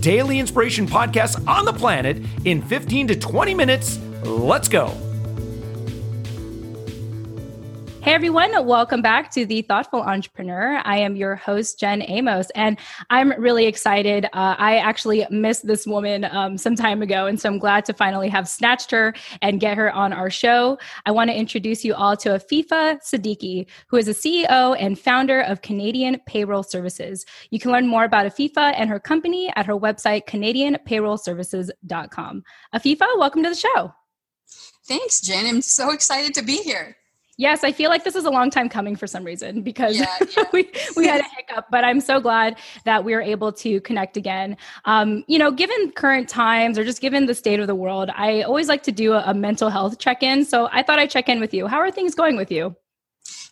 daily inspiration podcast on the planet in 15 to 20 minutes. Let's go. Hey everyone, welcome back to The Thoughtful Entrepreneur. I am your host, Jen Amos, and I'm really excited. Uh, I actually missed this woman um, some time ago, and so I'm glad to finally have snatched her and get her on our show. I want to introduce you all to Afifa Siddiqui, who is a CEO and founder of Canadian Payroll Services. You can learn more about Afifa and her company at her website, CanadianPayrollServices.com. Afifa, welcome to the show. Thanks, Jen. I'm so excited to be here. Yes, I feel like this is a long time coming for some reason because yeah, yeah. we, we had a hiccup, but I'm so glad that we are able to connect again. Um, you know, given current times or just given the state of the world, I always like to do a, a mental health check in. So I thought I'd check in with you. How are things going with you?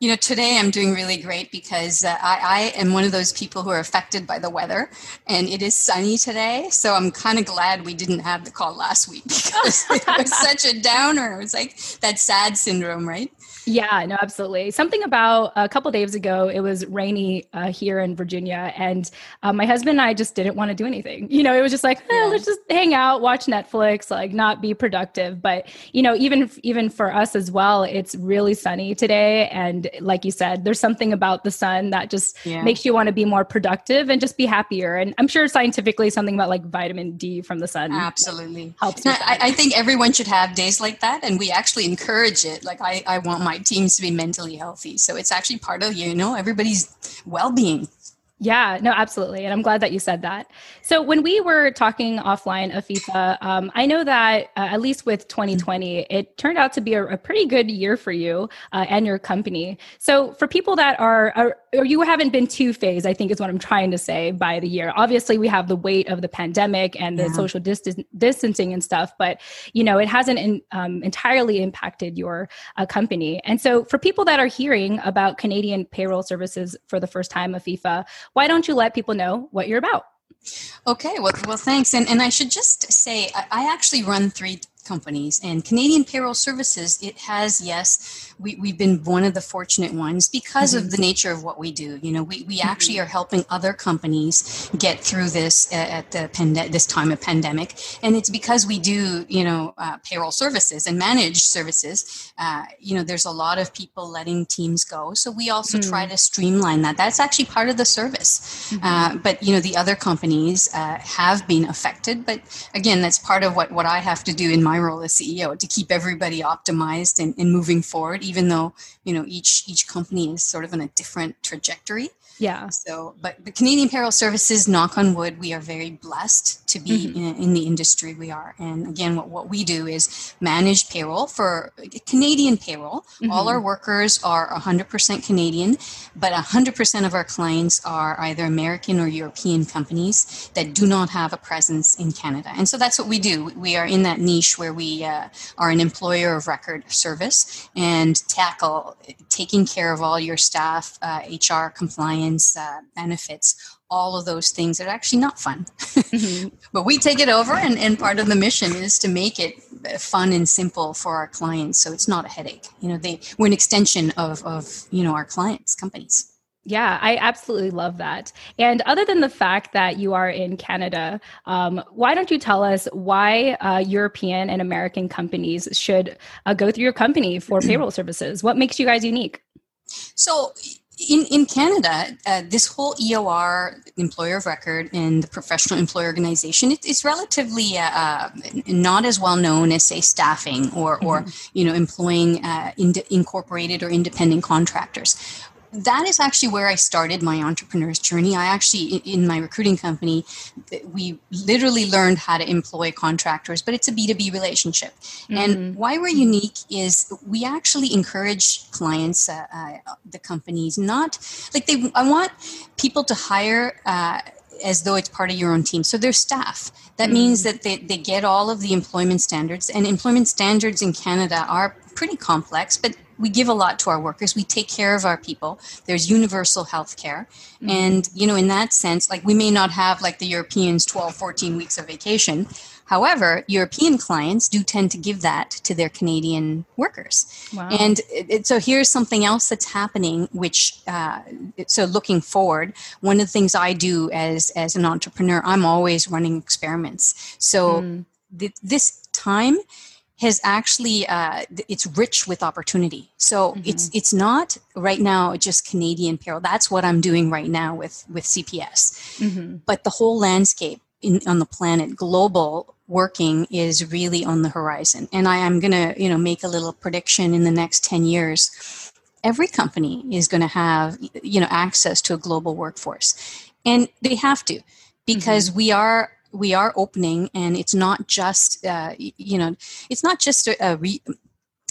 You know, today I'm doing really great because uh, I, I, am one of those people who are affected by the weather, and it is sunny today. So I'm kind of glad we didn't have the call last week because it was such a downer. It was like that sad syndrome, right? Yeah, no, absolutely. Something about a couple days ago, it was rainy uh, here in Virginia, and uh, my husband and I just didn't want to do anything. You know, it was just like, eh, let's just hang out, watch Netflix, like not be productive. But you know, even even for us as well, it's really sunny today, and like you said, there's something about the sun that just yeah. makes you want to be more productive and just be happier. And I'm sure scientifically, something about like vitamin D from the sun absolutely helps. I, I think everyone should have days like that, and we actually encourage it. Like I, I want my teams to be mentally healthy. So it's actually part of, you know, everybody's well being. Yeah, no, absolutely. And I'm glad that you said that. So, when we were talking offline, Afifa, um, I know that uh, at least with 2020, it turned out to be a, a pretty good year for you uh, and your company. So, for people that are, are, or you haven't been two phase, I think is what I'm trying to say by the year. Obviously, we have the weight of the pandemic and the yeah. social distance, distancing and stuff, but you know, it hasn't in, um, entirely impacted your uh, company. And so, for people that are hearing about Canadian payroll services for the first time, Afifa, why don't you let people know what you're about? Okay, well, well, thanks. And and I should just say, I, I actually run three companies. And Canadian Payroll Services, it has, yes, we, we've been one of the fortunate ones because mm-hmm. of the nature of what we do. You know, we, we mm-hmm. actually are helping other companies get through this at the pande- this time of pandemic. And it's because we do, you know, uh, payroll services and managed services. Uh, you know, there's a lot of people letting teams go. So we also mm-hmm. try to streamline that. That's actually part of the service. Mm-hmm. Uh, but, you know, the other companies uh, have been affected. But again, that's part of what, what I have to do in my my role as CEO to keep everybody optimized and, and moving forward, even though you know each each company is sort of on a different trajectory. Yeah. So, but the Canadian Payroll Services, knock on wood, we are very blessed to be mm-hmm. in, in, the industry we are. And again, what, what we do is manage payroll for Canadian payroll. Mm-hmm. All our workers are 100% Canadian, but 100% of our clients are either American or European companies that do not have a presence in Canada. And so that's what we do. We are in that niche where we uh, are an employer of record service and tackle taking care of all your staff, uh, HR compliance uh, benefits, all of those things are actually not fun. Mm-hmm. but we take it over, and, and part of the mission is to make it fun and simple for our clients so it's not a headache. You know, they we're an extension of, of you know our clients' companies. Yeah, I absolutely love that. And other than the fact that you are in Canada, um, why don't you tell us why uh, European and American companies should uh, go through your company for payroll services? What makes you guys unique? So, in, in Canada, uh, this whole EOR, employer of record, and the professional employer organization, it, it's relatively uh, uh, not as well known as, say, staffing or, mm-hmm. or you know, employing uh, in, incorporated or independent contractors that is actually where I started my entrepreneur's journey. I actually, in my recruiting company, we literally learned how to employ contractors, but it's a B2B relationship. Mm-hmm. And why we're unique is we actually encourage clients, uh, uh, the companies, not like they, I want people to hire. Uh, as though it's part of your own team. So there's staff. That mm. means that they, they get all of the employment standards, and employment standards in Canada are pretty complex, but we give a lot to our workers. We take care of our people. There's universal health care. Mm. And, you know, in that sense, like we may not have like the Europeans 12, 14 weeks of vacation, However, European clients do tend to give that to their Canadian workers. Wow. And it, it, so here's something else that's happening, which, uh, so looking forward, one of the things I do as, as an entrepreneur, I'm always running experiments. So mm. th- this time, has actually uh, it's rich with opportunity so mm-hmm. it's it's not right now just canadian payroll that's what i'm doing right now with with cps mm-hmm. but the whole landscape in, on the planet global working is really on the horizon. And I am going to, you know, make a little prediction in the next 10 years. Every company is going to have, you know, access to a global workforce. And they have to because mm-hmm. we are we are opening and it's not just uh, you know it's not just a, a re-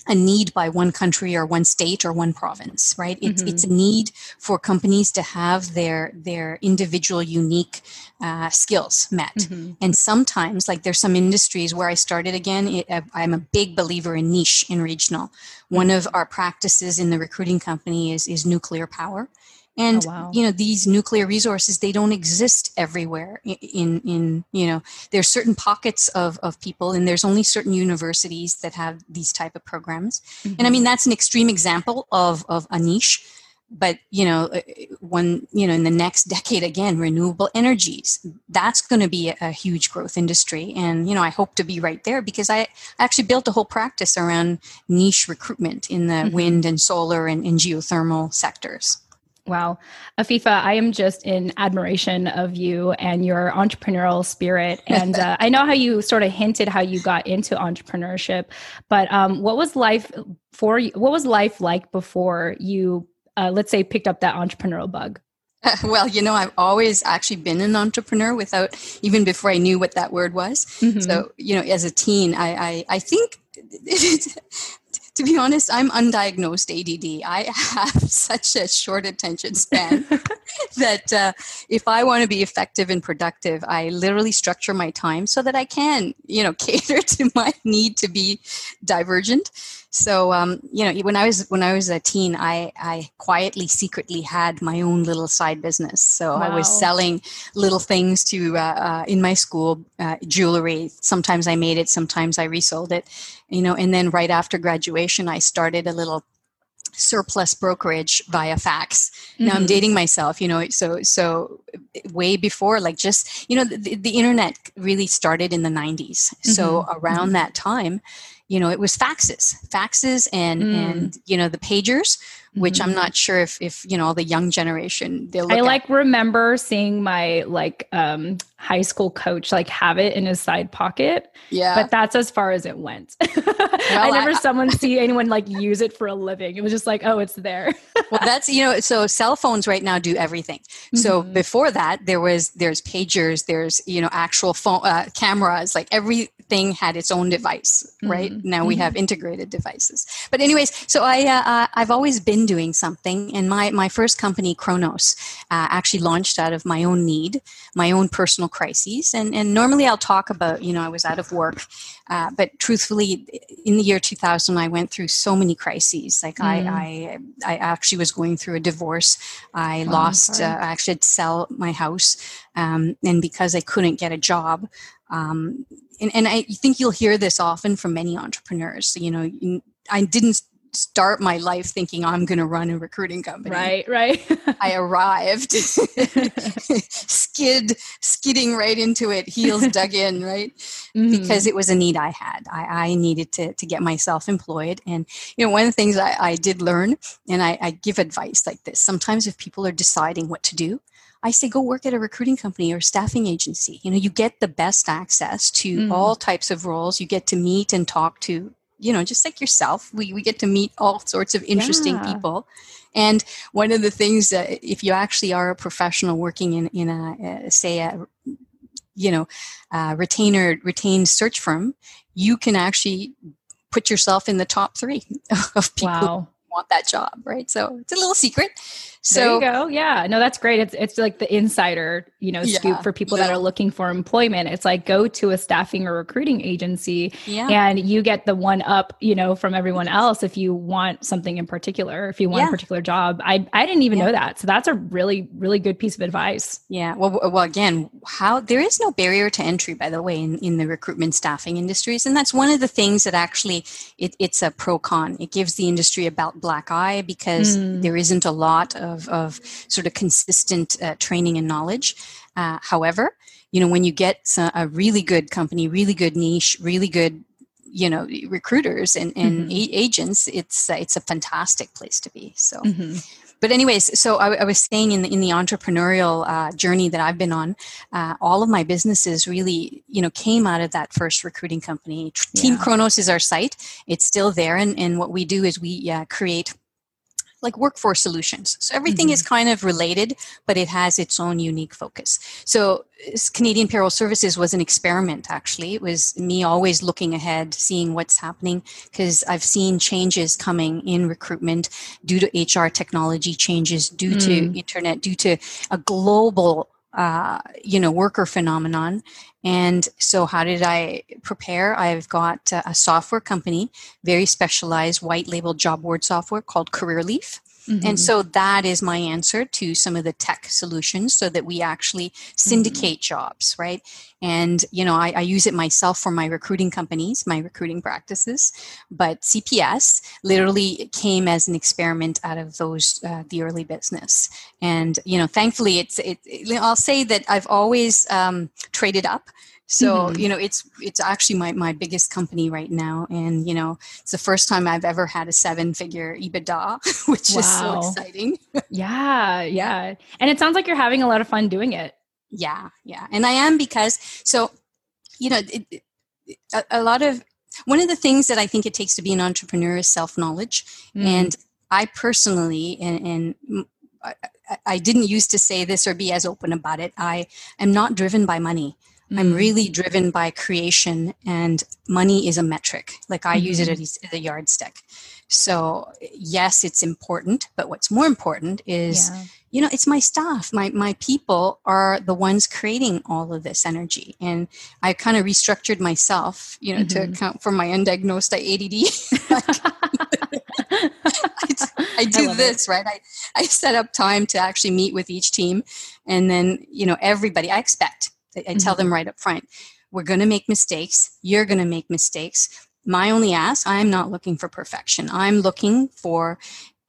a need by one country or one state or one province right? It's, mm-hmm. it's a need for companies to have their their individual unique uh, skills met. Mm-hmm. and sometimes like there's some industries where i started again it, i'm a big believer in niche in regional. One of our practices in the recruiting company is is nuclear power and oh, wow. you know these nuclear resources they don't exist everywhere in in you know there's certain pockets of of people and there's only certain universities that have these type of programs mm-hmm. and i mm-hmm. mean that's an extreme example of of a niche but you know uh, when you know in the next decade again renewable energies that's going to be a, a, huge growth industry and you know i hope to be right there because i actually built a whole practice around niche recruitment in the mm-hmm. wind and solar and, and geothermal sectors Wow. Afifa, I am just in admiration of you and your entrepreneurial spirit. And uh, I know how you sort of hinted how you got into entrepreneurship, but um, what was life for you? What was life like before you, uh, let's say, picked up that entrepreneurial bug? well, you know, I've always actually been an entrepreneur without even before I knew what that word was. Mm-hmm. So, you know, as a teen, I, I, I think to be honest, I'm undiagnosed ADD. I have such a short attention span that uh, if I want to be effective and productive, I literally structure my time so that I can, you know, cater to my need to be divergent. So, um, you know, when I was when I was a teen, I I quietly, secretly had my own little side business. So wow. I was selling little things to uh, uh, in my school, uh, jewelry. Sometimes I made it, sometimes I resold it. You know, and then right after graduation, I started a little surplus brokerage via fax. Now mm-hmm. I'm dating myself, you know, so so way before like just, you know, the, the internet really started in the 90s. Mm-hmm. So around mm-hmm. that time, you know, it was faxes, faxes and mm. and you know the pagers which mm-hmm. I'm not sure if if you know the young generation they I like remember seeing my like um high school coach like have it in his side pocket. Yeah. But that's as far as it went. Well, I never I, someone see anyone like use it for a living. It was just like, oh, it's there. well, that's you know, so cell phones right now do everything. Mm-hmm. So before that, there was there's pagers, there's you know actual phone uh, cameras, like everything had its own device. Right mm-hmm. now we mm-hmm. have integrated devices. But anyways, so I uh, uh I've always been doing something. And my, my first company, Kronos, uh, actually launched out of my own need, my own personal crises. And, and normally I'll talk about, you know, I was out of work. Uh, but truthfully, in the year 2000, I went through so many crises. Like mm. I, I, I actually was going through a divorce. I oh, lost, uh, I actually had to sell my house. Um, and because I couldn't get a job, um, and, and I think you'll hear this often from many entrepreneurs. You know, I didn't start my life thinking I'm going to run a recruiting company. Right, right. I arrived, skid, skidding right into it, heels dug in, right? Mm-hmm. Because it was a need I had. I, I, needed to, to get myself employed. And, you know, one of the things I, I did learn, and I, I give advice like this sometimes if people are deciding what to do, I say go work at a recruiting company or staffing agency. You know, you get the best access to mm. all types of roles. You get to meet and talk to you know just like yourself we, we get to meet all sorts of interesting yeah. people and one of the things that if you actually are a professional working in in a, say a you know a retainer retained search firm you can actually put yourself in the top three of people wow want that job, right? So it's a little secret. So there you go. Yeah. No, that's great. It's it's like the insider, you know, yeah, scoop for people yeah. that are looking for employment. It's like go to a staffing or recruiting agency yeah. and you get the one up, you know, from everyone else if you want something in particular, if you want a particular job. I I didn't even know that. So that's a really, really good piece of advice. Yeah. Well well again, how there is no barrier to entry, by the way, in, in the recruitment staffing industries. And that's one of the things that actually it, it's a pro con. It gives the industry about black eye because mm. there isn't a lot of of, of sort of consistent uh, training and knowledge. Uh, however, you know, when you get a really good company, really good niche, really good you know recruiters and, and mm-hmm. a- agents it's uh, it's a fantastic place to be so mm-hmm. but anyways so I, I, was saying in the, in the entrepreneurial uh, journey that i've been on uh, all of my businesses really you know came out of that first recruiting company yeah. team kronos is our site it's still there and, and what we do is we uh, create like workforce solutions. So everything mm-hmm. is kind of related, but it has its own unique focus. So Canadian Payroll Services was an experiment, actually. It was me always looking ahead, seeing what's happening, because I've seen changes coming in recruitment due to HR technology changes, due mm. to internet, due to a global uh, you know worker phenomenon and so how did i prepare i've got a software company very specialized white label job board software called careerleaf Mm-hmm. And so that is my answer to some of the tech solutions so that we actually syndicate mm-hmm. jobs, right? And, you know, I, I, use it myself for my recruiting companies, my recruiting practices. But CPS literally came as an experiment out of those, uh, the early business. And, you know, thankfully, it's, it, it I'll say that I've always um, traded up so mm-hmm. you know it's it's actually my, my biggest company right now and you know it's the first time i've ever had a seven figure ebitda which wow. is so exciting yeah yeah and it sounds like you're having a lot of fun doing it yeah yeah and i am because so you know it, a, a, lot of one of the things that i think it takes to be an entrepreneur is self-knowledge. Mm. and i personally and, and I, I didn't used to say this or be as open about it. I am not driven by money Mm. I'm really driven by creation, and money is a metric. Like I mm-hmm. use it mm-hmm. as, a yardstick. So yes, it's important, but what's more important is, yeah. you know, it's my staff. My my people are the ones creating all of this energy, and I kind of restructured myself, you know, mm-hmm. to account for my undiagnosed ADD. I, do I this, it. right? I, I set up time to actually meet with each team. And then, you know, everybody, I expect I, mm-hmm. tell them right up front we're going to make mistakes. You're going to make mistakes. My only ask I'm not looking for perfection. I'm looking for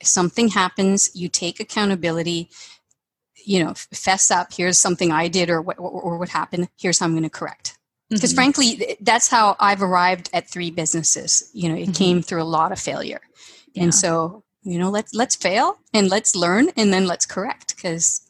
something happens, you take accountability, you know, fess up. Here's something I did or what, or what happened. Here's how I'm going to correct. Because mm-hmm. frankly, that's how I've arrived at three businesses. You know, it mm-hmm. came through a lot of failure. Yeah. And so, you know, let's let's fail and let's learn and then let's correct because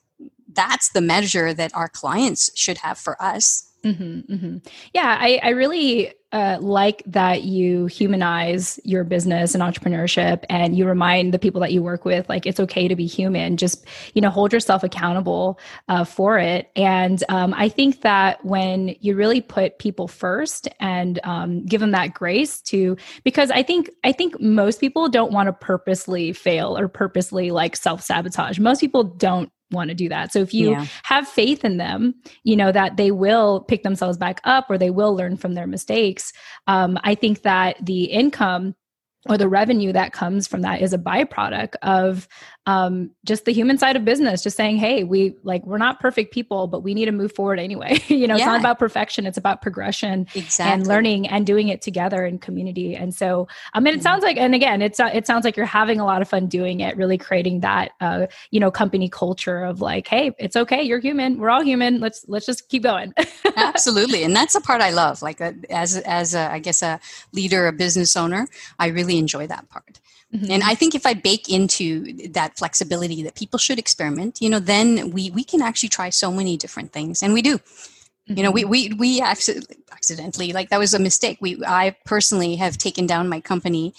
that's the measure that our clients should have for us. Mm-hmm, mm-hmm. Yeah, I, I really uh, like that you humanize your business and entrepreneurship and you remind the people that you work with like it's okay to be human just you know hold yourself accountable uh, for it and um, i think that when you really put people first and um, give them that grace to because i think i think most people don't want to purposely fail or purposely like self-sabotage most people don't want to do that. So if you yeah. have faith in them, you know that they will pick themselves back up or they will learn from their mistakes. Um, I think that the income or the revenue that comes from that is a byproduct of um, just the human side of business just saying hey we like we're not perfect people but we need to move forward anyway you know yeah. it's not about perfection it's about progression exactly. and learning and doing it together in community and so i mean it sounds like and again it's uh, it sounds like you're having a lot of fun doing it really creating that uh, you know company culture of like hey it's okay you're human we're all human let's let's just keep going absolutely and that's the part i love like uh, as as a, I guess a leader a business owner i really enjoy that part Mm-hmm. And I think if I bake into that flexibility that people should experiment, you know, then we we can actually try so many different things, and we do. Mm-hmm. You know, we mm-hmm. we we accidentally, accidentally like that was a mistake. We I personally have taken down my company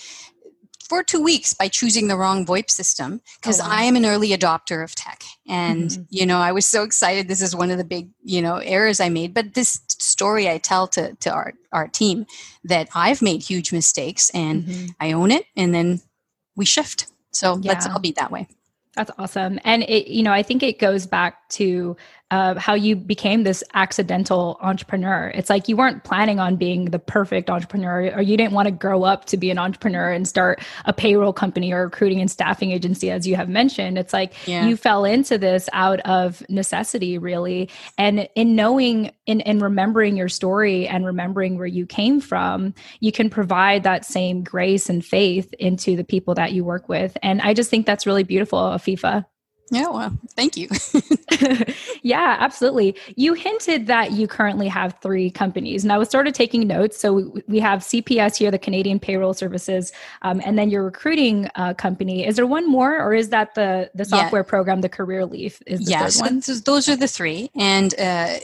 for two weeks by choosing the wrong VoIP system because oh, wow. I am an early adopter of tech. And, mm-hmm. you know, I was so excited. This is one of the big, you know, errors I made. But this story I tell to, to our, our team that I've made huge mistakes and mm-hmm. I own it. And then we shift. So yeah. let's all be that way. That's awesome. And it, you know, I think it goes back to uh, how you became this accidental entrepreneur. It's like you weren't planning on being the perfect entrepreneur, or you didn't want to grow up to be an entrepreneur and start a payroll company or recruiting and staffing agency, as you have mentioned. It's like yeah. you fell into this out of necessity, really. And in knowing, in, in remembering your story and remembering where you came from, you can provide that same grace and faith into the people that you work with. And I just think that's really beautiful, Afifa. Yeah, well, thank you. yeah, absolutely. You hinted that you currently have three companies, and I was sort of taking notes. So we have CPS here, the Canadian Payroll Services, um, and then your recruiting uh, company. Is there one more, or is that the the software yeah. program, the Career Leaf? Is the yes, those are the three, and uh,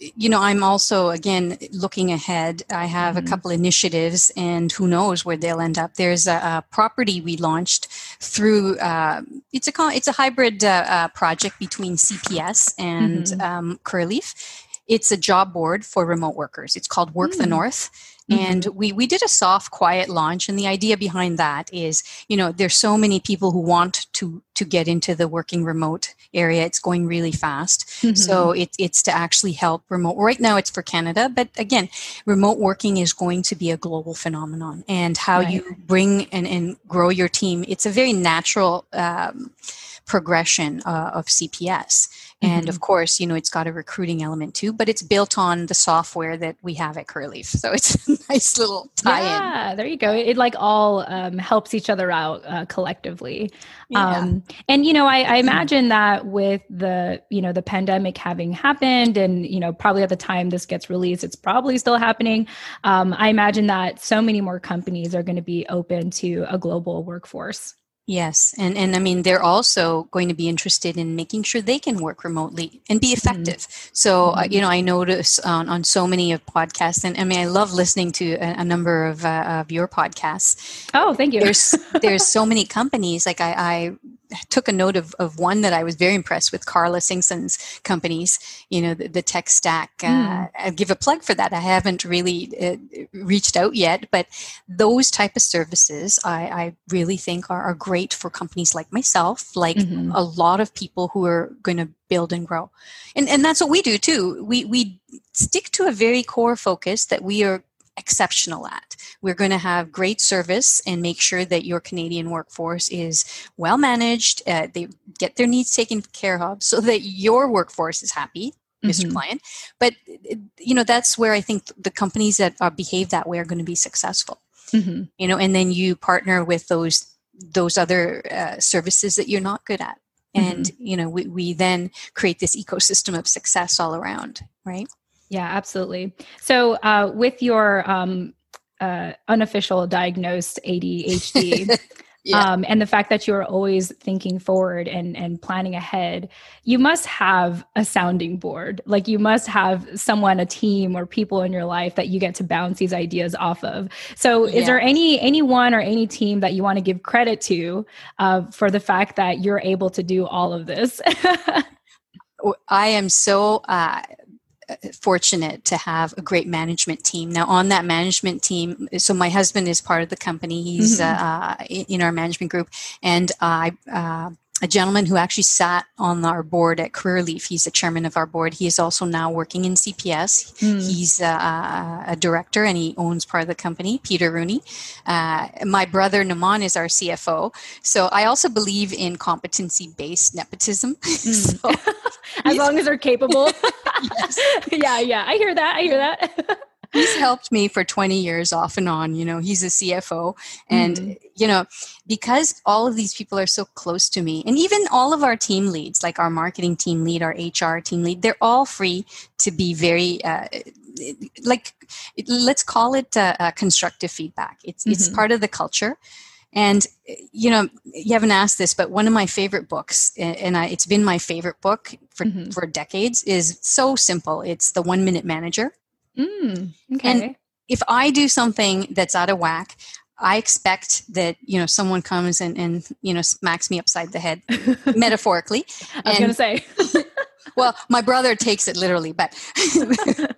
you know i'm also again looking ahead i have mm-hmm. a couple initiatives and who knows where they'll end up there's a, a property we launched through uh, it's a it's a hybrid uh, uh, project between cps and mm-hmm. um, careerleaf it's a job board for remote workers it's called work mm-hmm. the mm. north and mm-hmm. we we did a soft quiet launch and the idea behind that is you know there's so many people who want to to get into the working remote area it's going really fast mm-hmm. so it, it's to actually help remote right now it's for canada but again remote working is going to be a global phenomenon and how right. you bring and, and grow your team it's a very natural um, progression uh, of cps and mm-hmm. of course, you know, it's got a recruiting element too, but it's built on the software that we have at CareerLeaf. So it's a nice little tie in. Yeah, there you go. It, like all um, helps each other out uh, collectively. Yeah. Um, and, you know, I, I mm-hmm. imagine that with the, you know, the pandemic having happened and, you know, probably at the time this gets released, it's probably still happening. Um, I imagine that so many more companies are going to be open to a global workforce. Yes, and and I mean they're also going to be interested in making sure they can work remotely and be mm-hmm. effective. Mm-hmm. So uh, you know I notice on, on so many of podcasts, and I mean I love listening to a, a number of uh, of your podcasts. Oh, thank you. There's there's so many companies. Like I, I took a note of, of one that I was very impressed with, Carla Singson's companies, you know, the, the tech stack. Mm. Uh, hmm. I give a plug for that. I haven't really uh, reached out yet, but those type of services I, I really think are, are, great for companies like myself, like mm-hmm. a lot of people who are going to build and grow. And, and that's what we do too. We, we stick to a very core focus that we are exceptional at. We're going to have great service and make sure that your Canadian workforce is well managed, uh, they get their needs taken care of so that your workforce is happy. Mr. Mm-hmm. Client, but you know that's where I think the companies that are, behave that way are going to be successful. Mm-hmm. You know, and then you partner with those those other uh, services that you're not good at, and mm-hmm. you know we, we then create this ecosystem of success all around, right? Yeah, absolutely. So, uh, with your um, uh, unofficial diagnosed ADHD, yeah. um, and the fact that you're always thinking forward and and planning ahead, you must have a sounding board. Like you must have someone, a team, or people in your life that you get to bounce these ideas off of. So, is there any anyone or any team that you want to give credit to uh, for the fact that you're able to do all of this? I am so uh, fortunate to have a great management team. Now, on that management team, so my husband is part of the company. He's mm-hmm. uh, in our management group, and I. Uh, a gentleman who actually sat on our board at CareerLeaf. He's the chairman of our board. He is also now working in CPS. Mm. He's a, a, director and he owns part of the company, Peter Rooney. Uh, my brother Naman is our CFO. So I also believe in competency based nepotism. Mm. so, as long as they're capable. yeah, yeah. I hear that. I hear that he's helped me for 20 years off and on you know he's a cfo and mm-hmm. you know because all of these people are so close to me and even all of our team leads like our marketing team lead our hr team lead they're all free to be very uh, like let's call it uh, uh, constructive feedback it's mm-hmm. it's part of the culture and you know, you haven't asked this, but one of my favorite books, and I, it's been my favorite book for mm-hmm. for decades, is so simple. It's the One Minute Manager. Mm, okay. And if I do something that's out of whack, I expect that you know someone comes and, and you know smacks me upside the head, metaphorically. I was going to say. well, my brother takes it literally, but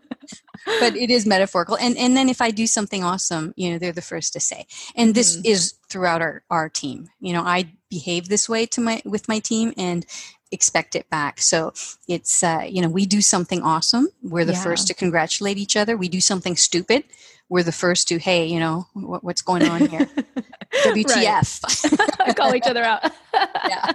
but it is metaphorical. And and then if I do something awesome, you know, they're the first to say. And this mm. is throughout our, our team. You know, I behave this way to my with my team and expect it back. So it's uh, you know, we do something awesome, we're the yeah. first to congratulate each other. We do something stupid, we're the first to, hey, you know, what, what's going on here? WTF. Call each other out. yeah.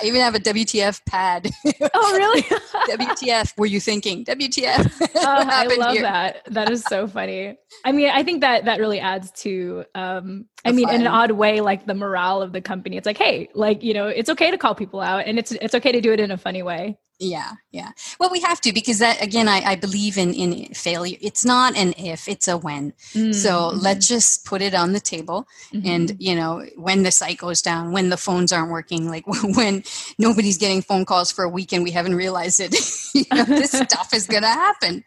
I even have a WTF pad. oh, really? WTF, were you thinking? WTF. Oh, I love here? that. That is so funny. I mean, I think that that really adds to, um, I mean, fun. in an odd way, like the morale of the company. It's like, hey, like, you know, it's okay to call people out and it's, it's okay to do it in a funny way. Yeah, yeah. Well, we have to because that again, I, I believe in in failure. It's not an if, it's a when. Mm-hmm. So let's just put it on the table, mm-hmm. and you know, when the site goes down, when the phones aren't working, like when nobody's getting phone calls for a week and we haven't realized it, you know, this stuff is going to happen.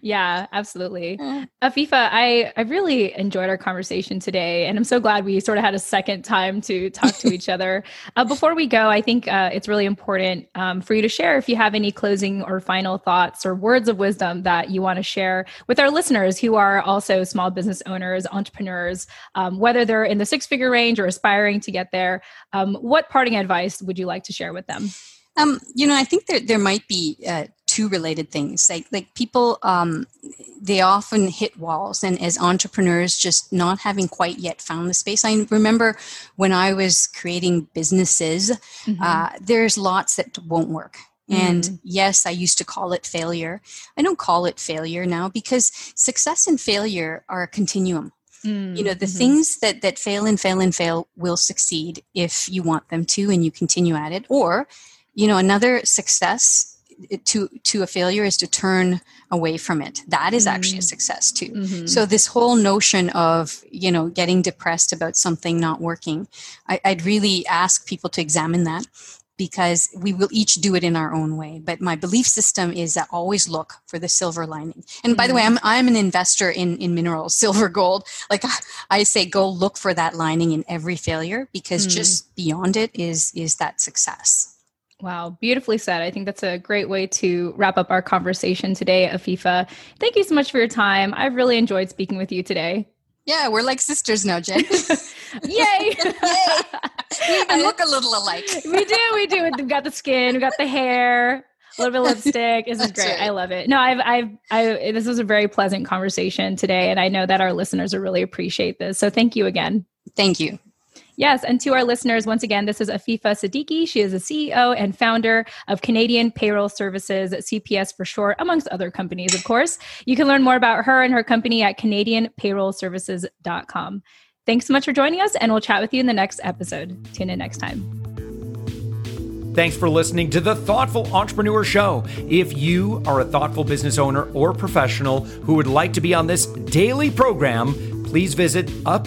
yeah, absolutely. Afifa, I I really enjoyed our conversation today, and I'm so glad we sort of had a second time to talk to each other. Uh, before we go, I think uh, it's really important. Um, for you to share if you have any closing or final thoughts or words of wisdom that you want to share with our listeners who are also small business owners, entrepreneurs, um, whether they're in the six figure range or aspiring to get there. Um, what parting advice would you like to share with them? Um, you know, I think there there might be uh, two related things. Like like people, um, they often hit walls, and as entrepreneurs, just not having quite yet found the space. I remember when I was creating businesses, mm-hmm. uh, there's lots that won't work. And mm. yes, I used to call it failure. I don't call it failure now because success and failure are a continuum. Mm, you know, the mm-hmm. things that that fail and fail and fail will succeed if you want them to and you continue at it. Or, you know, another success to to a failure is to turn away from it that is actually a mm. success too mm-hmm. so this whole notion of you know getting depressed about something not working I, i'd really ask people to examine that because we will each do it in our own way but my belief system is that always look for the silver lining and mm-hmm. by the way mm. i'm i'm an investor in in minerals silver gold like I, I say go look for that lining in every failure because mm. just beyond it is is that success Wow, beautifully said. I think that's a great way to wrap up our conversation today, Afifa. Thank you so much for your time. I've really enjoyed speaking with you today. Yeah, we're like sisters now, Jen. Yay! Yay! We even look a little alike. we do, we do. We've got the skin, we've got the hair, a little bit of lipstick. This is great. Right. I love it. No, I've, I've, I. This was a very pleasant conversation today, and I know that our listeners will really appreciate this. So, thank you again. Thank you. Yes, and to our listeners, once again, this is Afifa Siddiqui. She is the CEO and founder of Canadian Payroll Services, CPS for short, amongst other companies, of course. You can learn more about her and her company at CanadianPayrollServices.com. Thanks so much for joining us, and we'll chat with you in the next episode. Tune in next time. Thanks for listening to the Thoughtful Entrepreneur Show. If you are a thoughtful business owner or professional who would like to be on this daily program, please visit Up